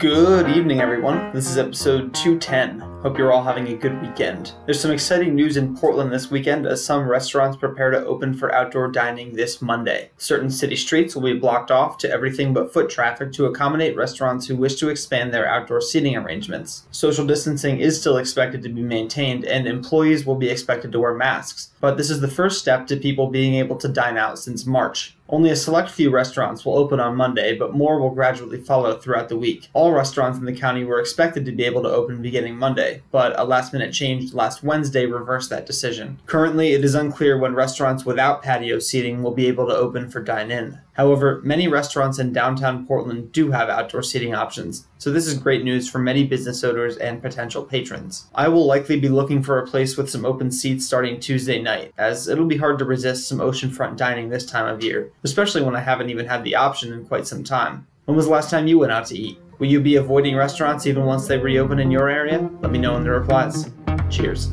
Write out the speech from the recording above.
Good evening, everyone. This is episode 210. Hope you're all having a good weekend. There's some exciting news in Portland this weekend as some restaurants prepare to open for outdoor dining this Monday. Certain city streets will be blocked off to everything but foot traffic to accommodate restaurants who wish to expand their outdoor seating arrangements. Social distancing is still expected to be maintained, and employees will be expected to wear masks, but this is the first step to people being able to dine out since March. Only a select few restaurants will open on Monday, but more will gradually follow throughout the week. All restaurants in the county were expected to be able to open beginning Monday, but a last minute change last Wednesday reversed that decision. Currently, it is unclear when restaurants without patio seating will be able to open for dine in. However, many restaurants in downtown Portland do have outdoor seating options, so this is great news for many business owners and potential patrons. I will likely be looking for a place with some open seats starting Tuesday night, as it'll be hard to resist some oceanfront dining this time of year, especially when I haven't even had the option in quite some time. When was the last time you went out to eat? Will you be avoiding restaurants even once they reopen in your area? Let me know in the replies. Cheers.